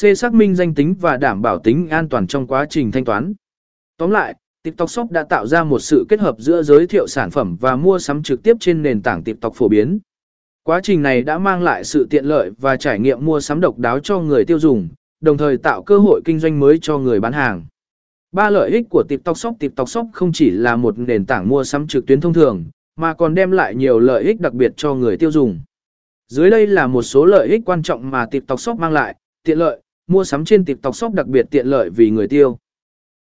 C. Xác minh danh tính và đảm bảo tính an toàn trong quá trình thanh toán. Tóm lại, TikTok Shop đã tạo ra một sự kết hợp giữa giới thiệu sản phẩm và mua sắm trực tiếp trên nền tảng TikTok phổ biến. Quá trình này đã mang lại sự tiện lợi và trải nghiệm mua sắm độc đáo cho người tiêu dùng, đồng thời tạo cơ hội kinh doanh mới cho người bán hàng. Ba lợi ích của TikTok Shop TikTok Shop không chỉ là một nền tảng mua sắm trực tuyến thông thường, mà còn đem lại nhiều lợi ích đặc biệt cho người tiêu dùng. Dưới đây là một số lợi ích quan trọng mà TikTok Shop mang lại, tiện lợi, mua sắm trên TikTok Shop đặc biệt tiện lợi vì người tiêu.